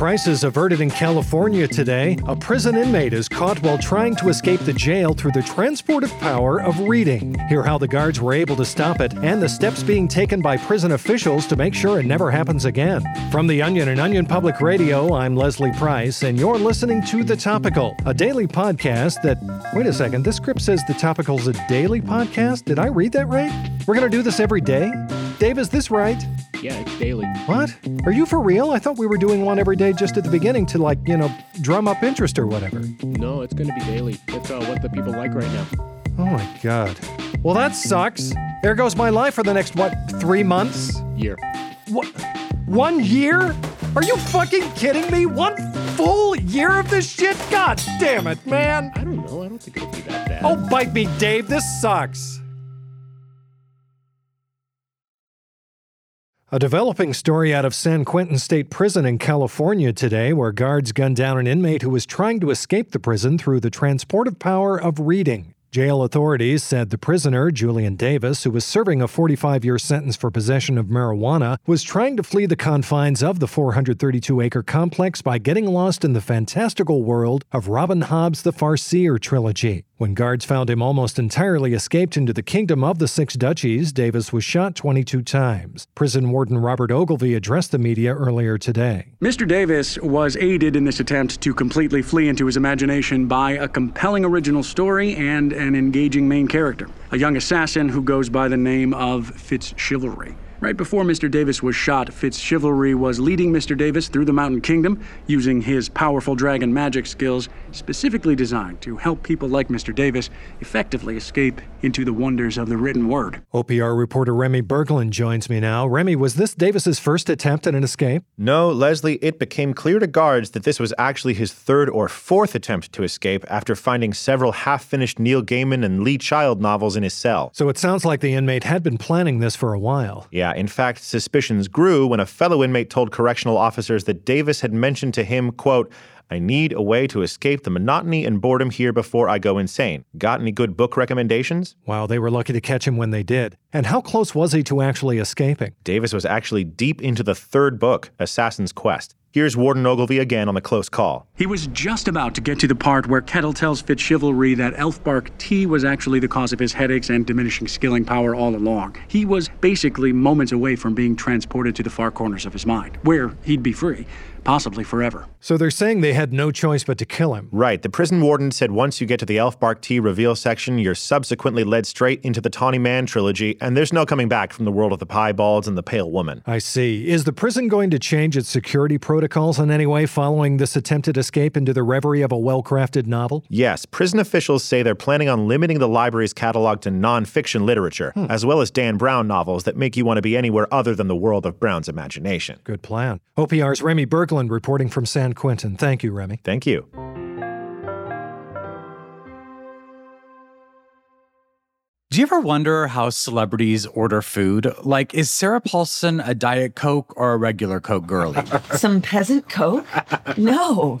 crisis averted in California today. A prison inmate is caught while trying to escape the jail through the transportive power of reading. Hear how the guards were able to stop it and the steps being taken by prison officials to make sure it never happens again. From The Onion and Onion Public Radio, I'm Leslie Price, and you're listening to The Topical, a daily podcast that. Wait a second, this script says The Topical's a daily podcast? Did I read that right? We're going to do this every day? Dave, is this right? Yeah, it's daily. What? Are you for real? I thought we were doing one every day just at the beginning to, like, you know, drum up interest or whatever. No, it's going to be daily. It's uh, what the people like right now. Oh my god. Well, that sucks. There goes my life for the next, what, three months? Year. What? One year? Are you fucking kidding me? One full year of this shit? God damn it, man. I don't know. I don't think it'll be that bad. Oh, bite me, Dave. This sucks. A developing story out of San Quentin State Prison in California today, where guards gunned down an inmate who was trying to escape the prison through the transportive power of reading. Jail authorities said the prisoner, Julian Davis, who was serving a 45 year sentence for possession of marijuana, was trying to flee the confines of the 432 acre complex by getting lost in the fantastical world of Robin Hobb's The Farseer trilogy. When guards found him almost entirely escaped into the kingdom of the Six Duchies, Davis was shot 22 times. Prison warden Robert Ogilvie addressed the media earlier today. Mr. Davis was aided in this attempt to completely flee into his imagination by a compelling original story and an engaging main character, a young assassin who goes by the name of Fitz Chivalry. Right before Mr. Davis was shot, Fitzchivalry was leading Mr. Davis through the Mountain Kingdom using his powerful dragon magic skills, specifically designed to help people like Mr. Davis effectively escape into the wonders of the written word. OPR reporter Remy Berglund joins me now. Remy, was this Davis's first attempt at an escape? No, Leslie, it became clear to guards that this was actually his third or fourth attempt to escape after finding several half finished Neil Gaiman and Lee Child novels in his cell. So it sounds like the inmate had been planning this for a while. Yeah, in fact, suspicions grew when a fellow inmate told correctional officers that Davis had mentioned to him, quote, I need a way to escape the monotony and boredom here before I go insane. Got any good book recommendations? Wow, they were lucky to catch him when they did. And how close was he to actually escaping? Davis was actually deep into the third book, Assassin's Quest. Here's Warden Ogilvie again on the close call. He was just about to get to the part where Kettle tells Fitz Chivalry that Elfbark tea was actually the cause of his headaches and diminishing skilling power all along. He was basically moments away from being transported to the far corners of his mind, where he'd be free, possibly forever. So they're saying they had no choice but to kill him. Right. The prison warden said once you get to the Elfbark tea reveal section, you're subsequently led straight into the Tawny Man trilogy, and there's no coming back from the world of the piebalds and the pale woman. I see. Is the prison going to change its security protocols in any way following this attempted escape into the reverie of a well crafted novel? Yes. Prison officials say they're planning on limiting the library's catalog to nonfiction literature, Hmm. as well as Dan Brown novels that make you want to be anywhere other than the world of Brown's imagination. Good plan. OPR's Remy Berglund reporting from San Quentin. Thank you, Remy. Thank you. Do you ever wonder how celebrities order food? Like, is Sarah Paulson a Diet Coke or a regular Coke girlie? Some peasant coke? No.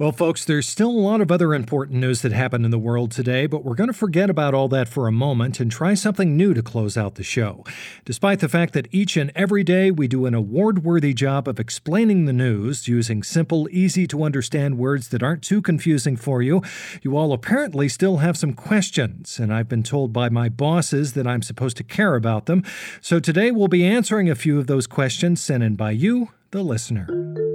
Well, folks, there's still a lot of other important news that happened in the world today, but we're going to forget about all that for a moment and try something new to close out the show. Despite the fact that each and every day we do an award worthy job of explaining the news using simple, easy to understand words that aren't too confusing for you, you all apparently still have some questions, and I've been told by my bosses that I'm supposed to care about them. So today we'll be answering a few of those questions sent in by you, the listener.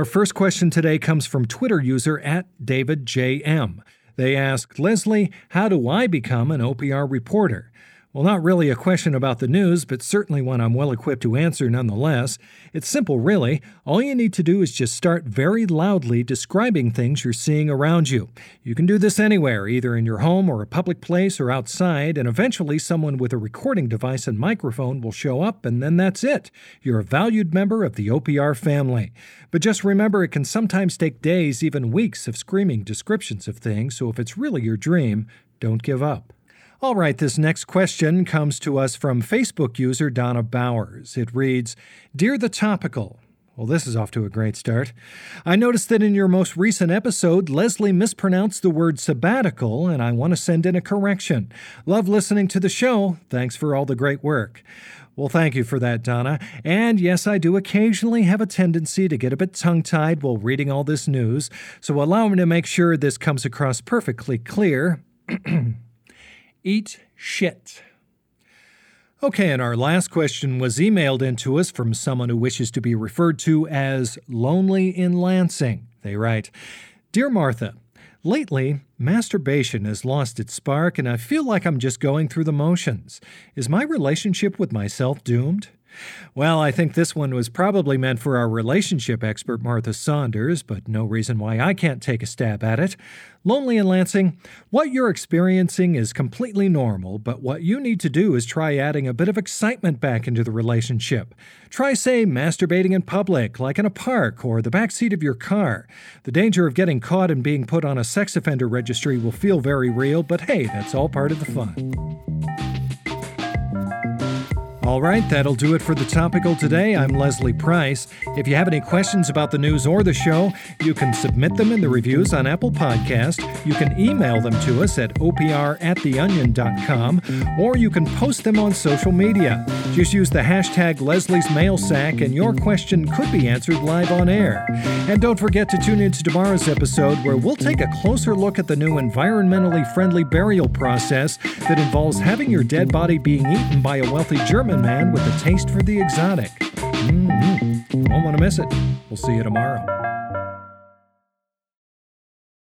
Our first question today comes from Twitter user at DavidJM. They asked, Leslie, how do I become an OPR reporter? Well, not really a question about the news, but certainly one I'm well equipped to answer nonetheless. It's simple, really. All you need to do is just start very loudly describing things you're seeing around you. You can do this anywhere, either in your home or a public place or outside, and eventually someone with a recording device and microphone will show up, and then that's it. You're a valued member of the OPR family. But just remember, it can sometimes take days, even weeks, of screaming descriptions of things, so if it's really your dream, don't give up. All right, this next question comes to us from Facebook user Donna Bowers. It reads Dear the Topical, well, this is off to a great start. I noticed that in your most recent episode, Leslie mispronounced the word sabbatical, and I want to send in a correction. Love listening to the show. Thanks for all the great work. Well, thank you for that, Donna. And yes, I do occasionally have a tendency to get a bit tongue tied while reading all this news, so allow me to make sure this comes across perfectly clear. Eat shit. Okay, and our last question was emailed in to us from someone who wishes to be referred to as Lonely in Lansing. They write Dear Martha, lately, masturbation has lost its spark, and I feel like I'm just going through the motions. Is my relationship with myself doomed? Well, I think this one was probably meant for our relationship expert, Martha Saunders, but no reason why I can't take a stab at it. Lonely in Lansing, what you're experiencing is completely normal, but what you need to do is try adding a bit of excitement back into the relationship. Try, say, masturbating in public, like in a park or the back seat of your car. The danger of getting caught and being put on a sex offender registry will feel very real, but hey, that's all part of the fun. All right, that'll do it for the topical today. I'm Leslie Price. If you have any questions about the news or the show, you can submit them in the reviews on Apple Podcast. You can email them to us at opr at theonion.com, or you can post them on social media. Just use the hashtag Leslie's Mail Sack, and your question could be answered live on air. And don't forget to tune in to tomorrow's episode, where we'll take a closer look at the new environmentally friendly burial process that involves having your dead body being eaten by a wealthy German man with a taste for the exotic. Mm-hmm. Won't want to miss it. We'll see you tomorrow.